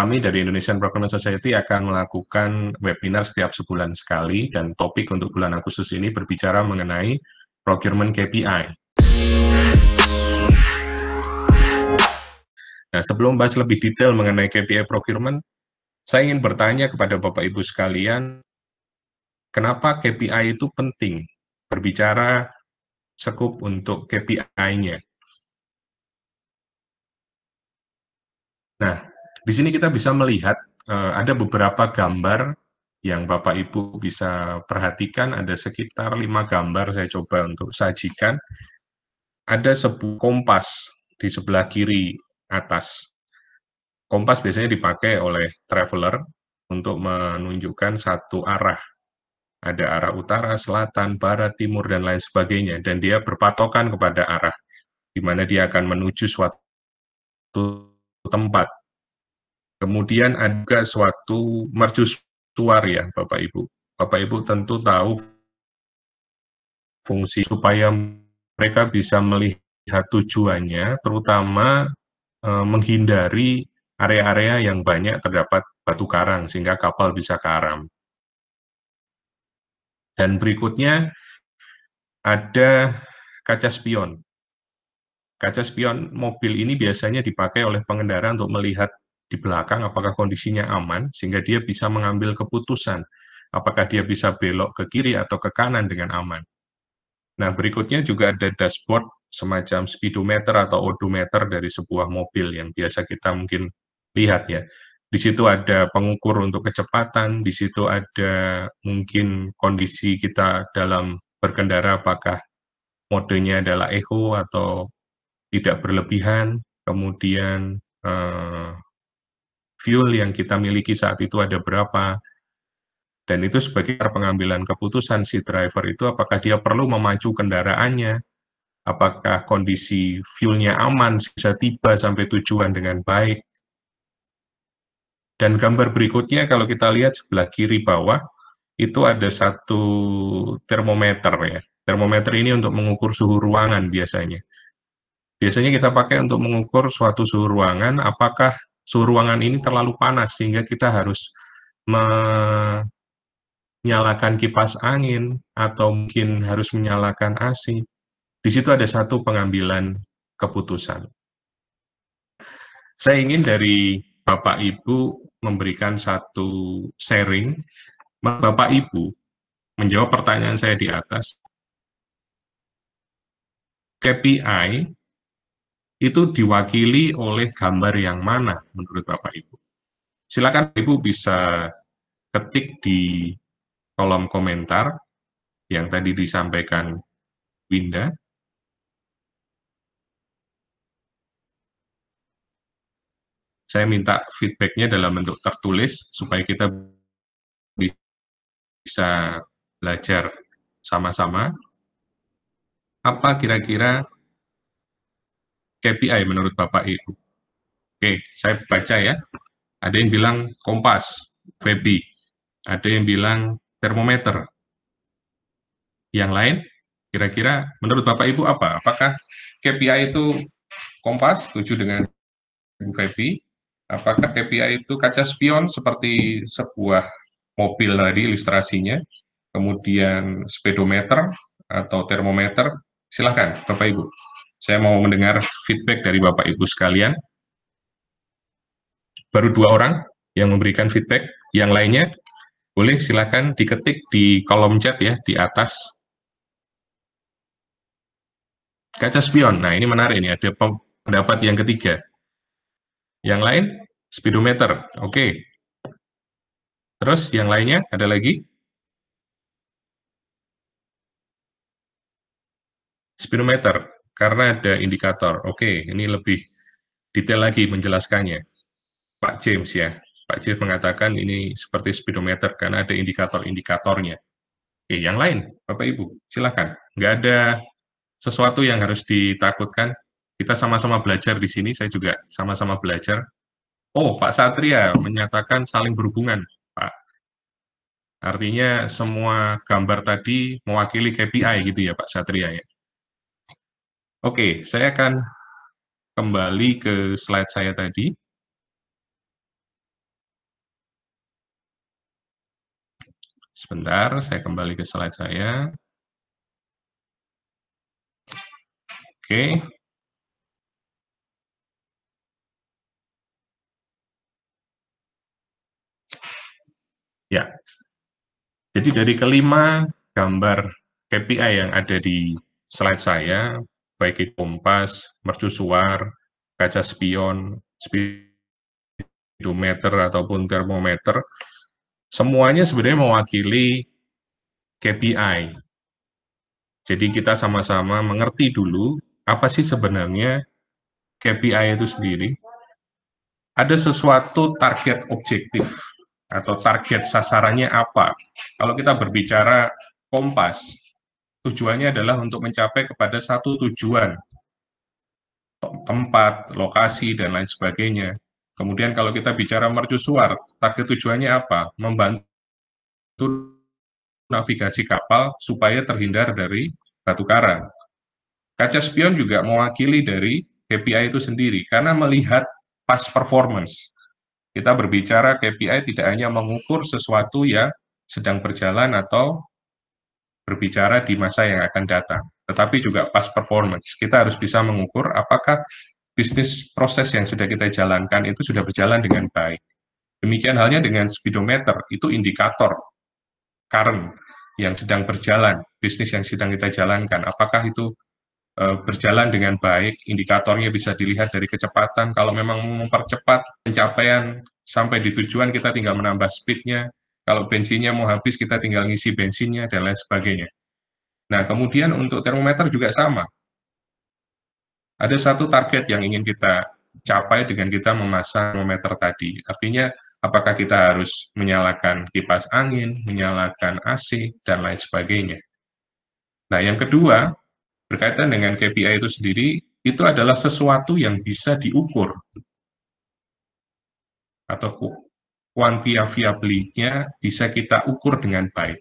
kami dari Indonesian Procurement Society akan melakukan webinar setiap sebulan sekali dan topik untuk bulan Agustus ini berbicara mengenai procurement KPI. Nah, sebelum bahas lebih detail mengenai KPI procurement, saya ingin bertanya kepada Bapak Ibu sekalian, kenapa KPI itu penting? Berbicara sekup untuk KPI-nya. Nah, di sini kita bisa melihat uh, ada beberapa gambar yang Bapak Ibu bisa perhatikan, ada sekitar lima gambar saya coba untuk sajikan. Ada sebuah kompas di sebelah kiri atas. Kompas biasanya dipakai oleh traveler untuk menunjukkan satu arah. Ada arah utara, selatan, barat, timur, dan lain sebagainya. Dan dia berpatokan kepada arah, di mana dia akan menuju suatu tempat Kemudian ada suatu mercusuar ya Bapak Ibu. Bapak Ibu tentu tahu fungsi supaya mereka bisa melihat tujuannya, terutama e, menghindari area-area yang banyak terdapat batu karang, sehingga kapal bisa karam. Dan berikutnya ada kaca spion. Kaca spion mobil ini biasanya dipakai oleh pengendara untuk melihat di belakang apakah kondisinya aman sehingga dia bisa mengambil keputusan apakah dia bisa belok ke kiri atau ke kanan dengan aman. Nah, berikutnya juga ada dashboard semacam speedometer atau odometer dari sebuah mobil yang biasa kita mungkin lihat ya. Di situ ada pengukur untuk kecepatan, di situ ada mungkin kondisi kita dalam berkendara apakah modenya adalah eco atau tidak berlebihan, kemudian eh, fuel yang kita miliki saat itu ada berapa, dan itu sebagai pengambilan keputusan si driver itu apakah dia perlu memacu kendaraannya, apakah kondisi fuelnya aman, bisa tiba sampai tujuan dengan baik. Dan gambar berikutnya kalau kita lihat sebelah kiri bawah, itu ada satu termometer ya. Termometer ini untuk mengukur suhu ruangan biasanya. Biasanya kita pakai untuk mengukur suatu suhu ruangan, apakah suhu ruangan ini terlalu panas sehingga kita harus menyalakan kipas angin atau mungkin harus menyalakan AC. Di situ ada satu pengambilan keputusan. Saya ingin dari Bapak Ibu memberikan satu sharing. Bapak Ibu menjawab pertanyaan saya di atas. KPI itu diwakili oleh gambar yang mana menurut Bapak Ibu? Silakan Ibu bisa ketik di kolom komentar yang tadi disampaikan Winda. Saya minta feedbacknya dalam bentuk tertulis supaya kita bisa belajar sama-sama. Apa kira-kira KPI menurut Bapak Ibu? Oke, saya baca ya. Ada yang bilang kompas, VB. Ada yang bilang termometer. Yang lain, kira-kira menurut Bapak Ibu apa? Apakah KPI itu kompas, setuju dengan VB? Apakah KPI itu kaca spion seperti sebuah mobil tadi ilustrasinya? Kemudian speedometer atau termometer? Silahkan, Bapak Ibu. Saya mau mendengar feedback dari Bapak Ibu sekalian. Baru dua orang yang memberikan feedback. Yang lainnya, boleh silakan diketik di kolom chat ya, di atas. Kaca spion, nah ini menarik ini, ada pendapat yang ketiga. Yang lain, speedometer, oke. Terus yang lainnya, ada lagi? Speedometer, karena ada indikator. Oke, ini lebih detail lagi menjelaskannya. Pak James ya, Pak James mengatakan ini seperti speedometer karena ada indikator-indikatornya. Oke, yang lain, Bapak Ibu, silakan. Nggak ada sesuatu yang harus ditakutkan. Kita sama-sama belajar di sini, saya juga sama-sama belajar. Oh, Pak Satria menyatakan saling berhubungan, Pak. Artinya semua gambar tadi mewakili KPI gitu ya, Pak Satria ya. Oke, saya akan kembali ke slide saya tadi. Sebentar, saya kembali ke slide saya. Oke. Ya. Jadi dari kelima gambar KPI yang ada di slide saya, baik itu kompas, mercusuar, kaca spion, speedometer ataupun termometer, semuanya sebenarnya mewakili KPI. Jadi kita sama-sama mengerti dulu apa sih sebenarnya KPI itu sendiri. Ada sesuatu target objektif atau target sasarannya apa. Kalau kita berbicara kompas, tujuannya adalah untuk mencapai kepada satu tujuan, tempat, lokasi, dan lain sebagainya. Kemudian kalau kita bicara mercusuar, target tujuannya apa? Membantu navigasi kapal supaya terhindar dari batu karang. Kaca spion juga mewakili dari KPI itu sendiri, karena melihat past performance. Kita berbicara KPI tidak hanya mengukur sesuatu yang sedang berjalan atau berbicara di masa yang akan datang, tetapi juga past performance. Kita harus bisa mengukur apakah bisnis proses yang sudah kita jalankan itu sudah berjalan dengan baik. Demikian halnya dengan speedometer, itu indikator current yang sedang berjalan, bisnis yang sedang kita jalankan, apakah itu Eh, berjalan dengan baik, indikatornya bisa dilihat dari kecepatan, kalau memang mempercepat pencapaian sampai di tujuan, kita tinggal menambah speed-nya, kalau bensinnya mau habis, kita tinggal ngisi bensinnya, dan lain sebagainya. Nah, kemudian untuk termometer juga sama. Ada satu target yang ingin kita capai dengan kita memasang termometer tadi. Artinya, apakah kita harus menyalakan kipas angin, menyalakan AC, dan lain sebagainya. Nah, yang kedua, berkaitan dengan KPI itu sendiri, itu adalah sesuatu yang bisa diukur atau kuantifikasinya bisa kita ukur dengan baik.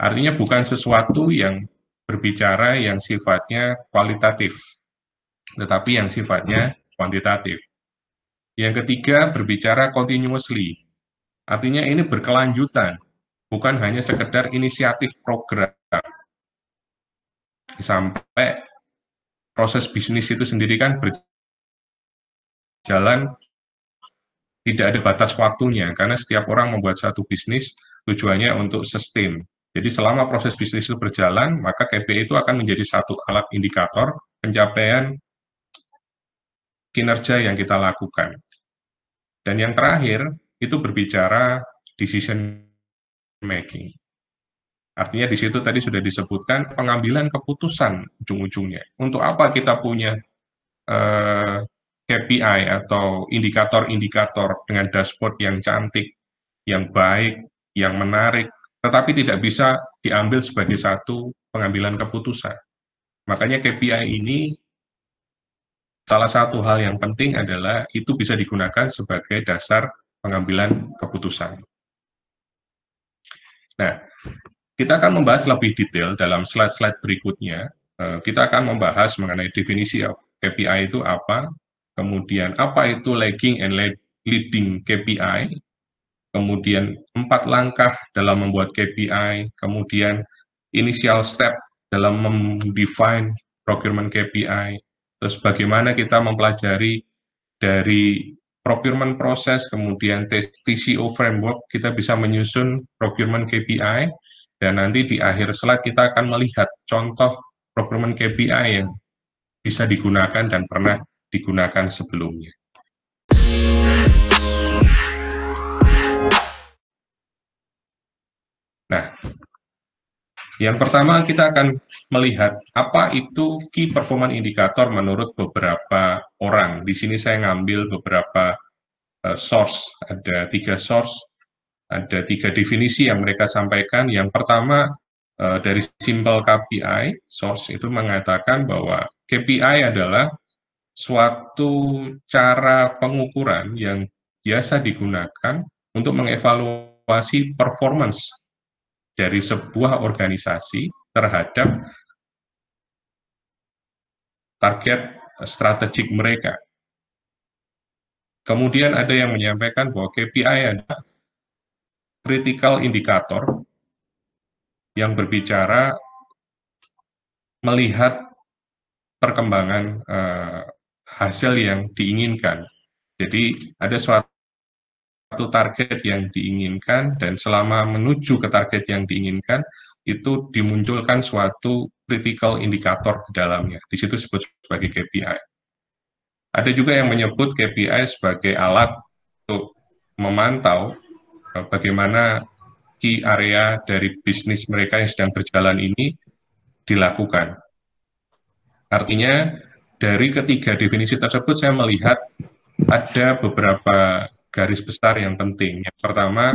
Artinya bukan sesuatu yang berbicara yang sifatnya kualitatif, tetapi yang sifatnya kuantitatif. Yang ketiga, berbicara continuously. Artinya ini berkelanjutan, bukan hanya sekedar inisiatif program, sampai proses bisnis itu sendiri kan berjalan tidak ada batas waktunya karena setiap orang membuat satu bisnis tujuannya untuk sustain. Jadi selama proses bisnis itu berjalan, maka KPI itu akan menjadi satu alat indikator pencapaian kinerja yang kita lakukan. Dan yang terakhir, itu berbicara decision making. Artinya di situ tadi sudah disebutkan pengambilan keputusan ujung-ujungnya. Untuk apa kita punya eh, KPI atau indikator-indikator dengan dashboard yang cantik, yang baik, yang menarik, tetapi tidak bisa diambil sebagai satu pengambilan keputusan. Makanya KPI ini salah satu hal yang penting adalah itu bisa digunakan sebagai dasar pengambilan keputusan. Nah, kita akan membahas lebih detail dalam slide-slide berikutnya. Eh, kita akan membahas mengenai definisi KPI itu apa, kemudian apa itu lagging and leading KPI, kemudian empat langkah dalam membuat KPI, kemudian initial step dalam mendefine procurement KPI, terus bagaimana kita mempelajari dari procurement proses, kemudian TCO framework, kita bisa menyusun procurement KPI, dan nanti di akhir slide kita akan melihat contoh procurement KPI yang bisa digunakan dan pernah digunakan sebelumnya. Nah, yang pertama kita akan melihat apa itu key performance indicator menurut beberapa orang. Di sini saya ngambil beberapa uh, source, ada tiga source ada tiga definisi yang mereka sampaikan. Yang pertama, eh, dari simple KPI, source itu mengatakan bahwa KPI adalah suatu cara pengukuran yang biasa digunakan untuk mengevaluasi performance dari sebuah organisasi terhadap target strategik mereka. Kemudian ada yang menyampaikan bahwa KPI adalah critical indicator yang berbicara melihat perkembangan uh, hasil yang diinginkan. Jadi ada suatu target yang diinginkan dan selama menuju ke target yang diinginkan itu dimunculkan suatu critical indikator di dalamnya. Di situ disebut sebagai KPI. Ada juga yang menyebut KPI sebagai alat untuk memantau eh, bagaimana key area dari bisnis mereka yang sedang berjalan ini dilakukan. Artinya, dari ketiga definisi tersebut saya melihat ada beberapa garis besar yang penting. Yang pertama,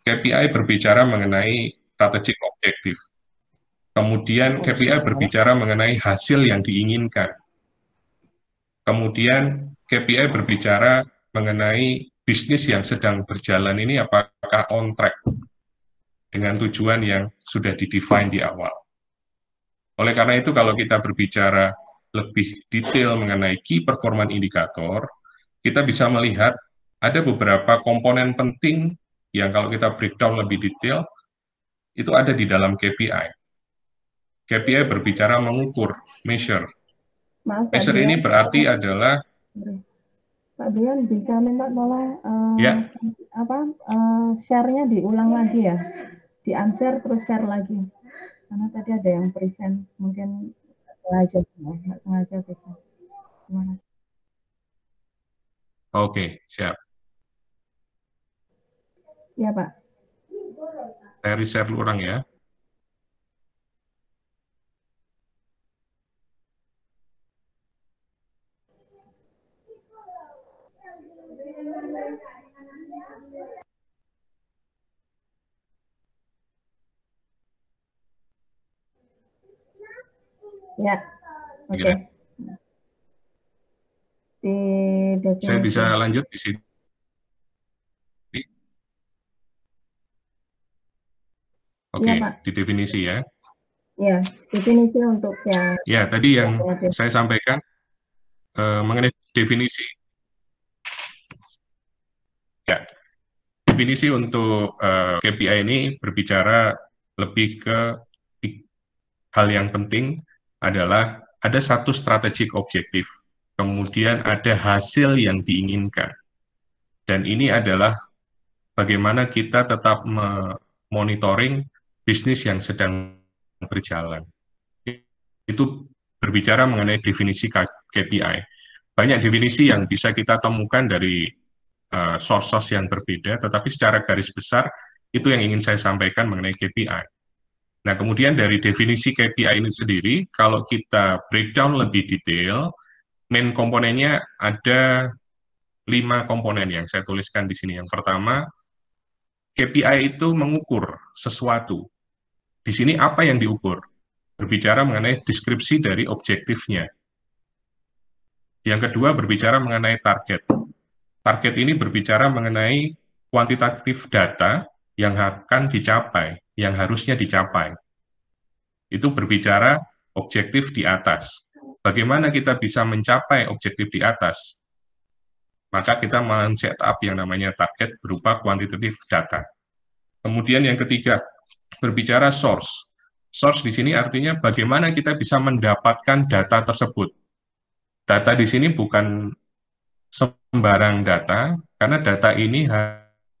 KPI berbicara mengenai strategic objektif. Kemudian KPI berbicara mengenai hasil yang diinginkan. Kemudian KPI berbicara mengenai bisnis yang sedang berjalan ini apakah on track dengan tujuan yang sudah didefine di awal. Oleh karena itu, kalau kita berbicara lebih detail mengenai key performance indicator, kita bisa melihat ada beberapa komponen penting yang kalau kita breakdown lebih detail, itu ada di dalam KPI. KPI berbicara mengukur, measure. Maaf, measure ini berarti adalah Pak Brian bisa minta tolong uh, ya. apa uh, share-nya diulang lagi ya, di unshare terus share lagi. Karena tadi ada yang present, mungkin sengaja, nggak sengaja. Terima kasih. Oke, siap. Ya, Pak. Saya reset orang ya. Ya, oke. Okay. Di definisi. Saya bisa lanjut di sini. Oke, okay, ya, di definisi ya. Ya, definisi untuk yang. Ya, tadi yang ya, saya sampaikan uh, mengenai definisi. Ya, definisi untuk uh, eh, KPI ini berbicara lebih ke hal yang penting adalah ada satu strategik objektif, kemudian ada hasil yang diinginkan. Dan ini adalah bagaimana kita tetap monitoring bisnis yang sedang berjalan. Itu berbicara mengenai definisi KPI. Banyak definisi yang bisa kita temukan dari uh, source-source yang berbeda, tetapi secara garis besar itu yang ingin saya sampaikan mengenai KPI. Nah, kemudian dari definisi KPI ini sendiri, kalau kita breakdown lebih detail, main komponennya ada lima komponen yang saya tuliskan di sini. Yang pertama, KPI itu mengukur sesuatu. Di sini apa yang diukur? Berbicara mengenai deskripsi dari objektifnya. Yang kedua, berbicara mengenai target. Target ini berbicara mengenai kuantitatif data yang akan dicapai yang harusnya dicapai. Itu berbicara objektif di atas. Bagaimana kita bisa mencapai objektif di atas? Maka kita men-set up yang namanya target berupa kuantitatif data. Kemudian yang ketiga, berbicara source. Source di sini artinya bagaimana kita bisa mendapatkan data tersebut. Data di sini bukan sembarang data, karena data ini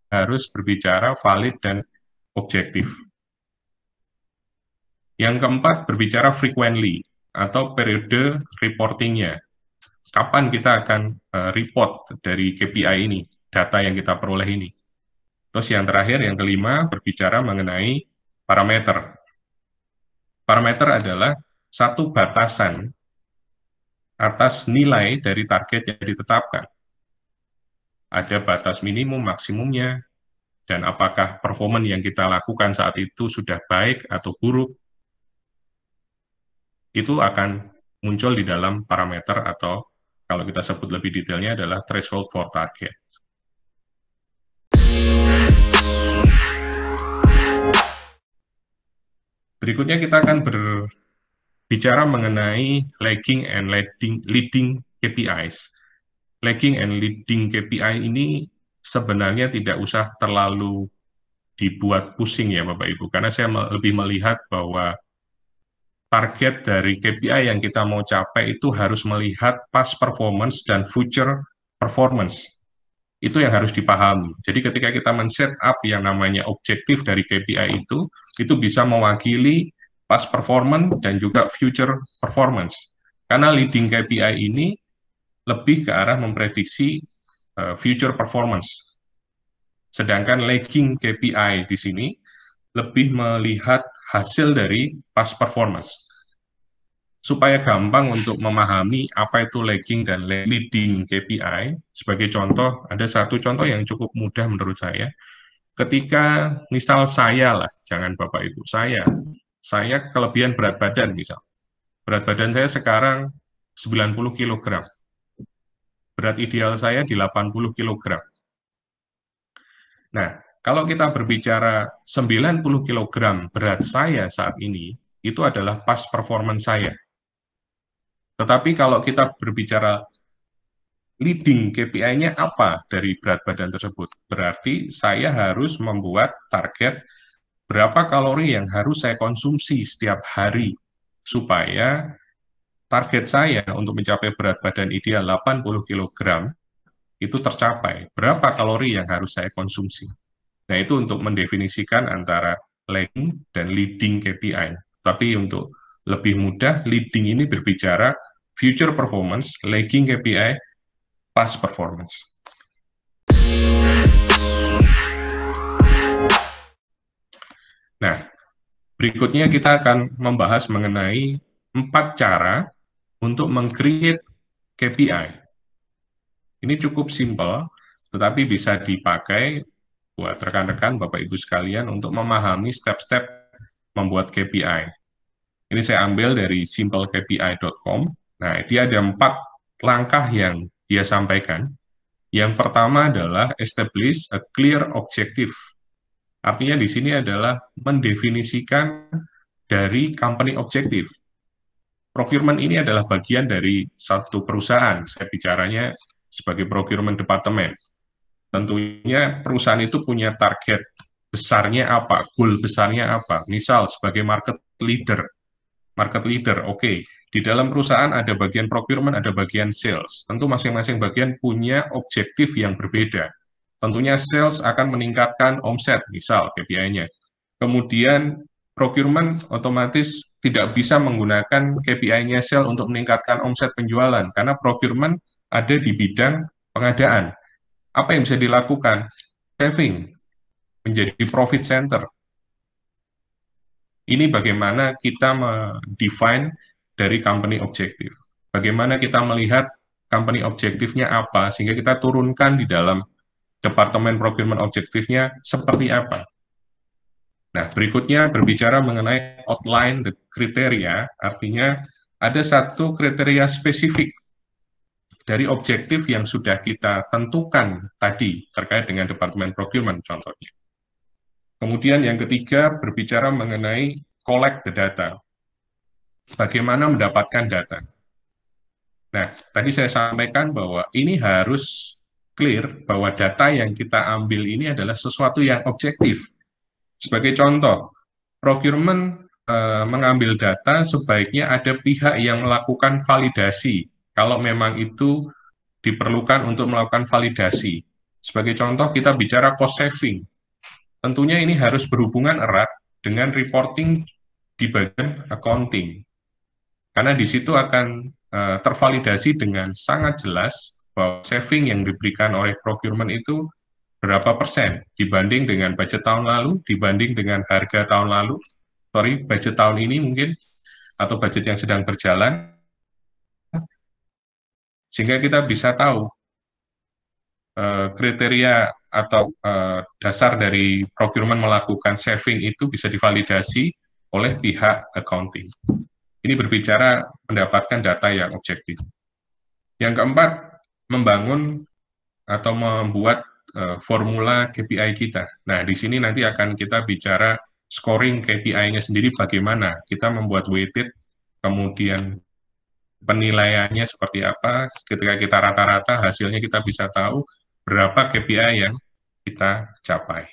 harus berbicara valid dan objektif. Yang keempat, berbicara frequently atau periode reportingnya. Kapan kita akan uh, report dari KPI ini, data yang kita peroleh ini. Terus yang terakhir, yang kelima, berbicara mengenai parameter. Parameter adalah satu batasan atas nilai dari target yang ditetapkan. Ada batas minimum, maksimumnya, dan apakah performa yang kita lakukan saat itu sudah baik atau buruk, itu akan muncul di dalam parameter atau kalau kita sebut lebih detailnya adalah threshold for target. Berikutnya kita akan berbicara mengenai lagging and leading, leading KPIs. Lagging and leading KPI ini sebenarnya tidak usah terlalu dibuat pusing ya Bapak Ibu, karena saya lebih melihat bahwa target dari KPI yang kita mau capai itu harus melihat past performance dan future performance. Itu yang harus dipahami. Jadi ketika kita men-set up yang namanya objektif dari KPI itu, itu bisa mewakili past performance dan juga future performance. Karena leading KPI ini lebih ke arah memprediksi uh, future performance Sedangkan lagging KPI di sini lebih melihat hasil dari past performance. Supaya gampang untuk memahami apa itu lagging dan leading KPI, sebagai contoh, ada satu contoh yang cukup mudah menurut saya. Ketika misal saya lah, jangan Bapak Ibu, saya, saya kelebihan berat badan misal. Berat badan saya sekarang 90 kg. Berat ideal saya di 80 kg Nah, kalau kita berbicara 90 kg berat saya saat ini, itu adalah pas performance saya. Tetapi kalau kita berbicara leading KPI-nya apa dari berat badan tersebut? Berarti saya harus membuat target berapa kalori yang harus saya konsumsi setiap hari supaya target saya untuk mencapai berat badan ideal 80 kg itu tercapai, berapa kalori yang harus saya konsumsi. Nah, itu untuk mendefinisikan antara lagging dan leading KPI. Tapi untuk lebih mudah, leading ini berbicara future performance, lagging KPI, past performance. Nah, berikutnya kita akan membahas mengenai empat cara untuk meng-create KPI. Ini cukup simpel, tetapi bisa dipakai buat rekan-rekan, Bapak Ibu sekalian, untuk memahami step-step membuat KPI. Ini saya ambil dari simplekpi.com. Nah, dia ada empat langkah yang dia sampaikan. Yang pertama adalah establish a clear objective. Artinya di sini adalah mendefinisikan dari company objective. Procurement ini adalah bagian dari satu perusahaan. Saya bicaranya sebagai procurement department. Tentunya perusahaan itu punya target besarnya apa, goal besarnya apa. Misal sebagai market leader, market leader, oke, okay. di dalam perusahaan ada bagian procurement, ada bagian sales. Tentu masing-masing bagian punya objektif yang berbeda. Tentunya sales akan meningkatkan omset, misal KPI-nya. Kemudian procurement otomatis tidak bisa menggunakan KPI-nya sales untuk meningkatkan omset penjualan, karena procurement ada di bidang pengadaan. Apa yang bisa dilakukan? Saving, menjadi profit center. Ini bagaimana kita mendefine dari company objective. Bagaimana kita melihat company objektifnya apa, sehingga kita turunkan di dalam departemen procurement objektifnya seperti apa. Nah, berikutnya berbicara mengenai outline the kriteria, artinya ada satu kriteria spesifik dari objektif yang sudah kita tentukan tadi terkait dengan Departemen Procurement contohnya. Kemudian yang ketiga berbicara mengenai collect the data. Bagaimana mendapatkan data. Nah, tadi saya sampaikan bahwa ini harus clear bahwa data yang kita ambil ini adalah sesuatu yang objektif. Sebagai contoh, procurement e, mengambil data sebaiknya ada pihak yang melakukan validasi kalau memang itu diperlukan untuk melakukan validasi. Sebagai contoh, kita bicara cost saving. Tentunya ini harus berhubungan erat dengan reporting di bagian accounting. Karena di situ akan uh, tervalidasi dengan sangat jelas bahwa saving yang diberikan oleh procurement itu berapa persen dibanding dengan budget tahun lalu, dibanding dengan harga tahun lalu, sorry, budget tahun ini mungkin, atau budget yang sedang berjalan, sehingga kita bisa tahu uh, kriteria atau uh, dasar dari procurement melakukan saving itu bisa divalidasi oleh pihak accounting. Ini berbicara mendapatkan data yang objektif. Yang keempat, membangun atau membuat uh, formula KPI kita. Nah, di sini nanti akan kita bicara scoring KPI-nya sendiri bagaimana. Kita membuat weighted, kemudian penilaiannya seperti apa, ketika kita rata-rata hasilnya kita bisa tahu berapa KPI yang kita capai.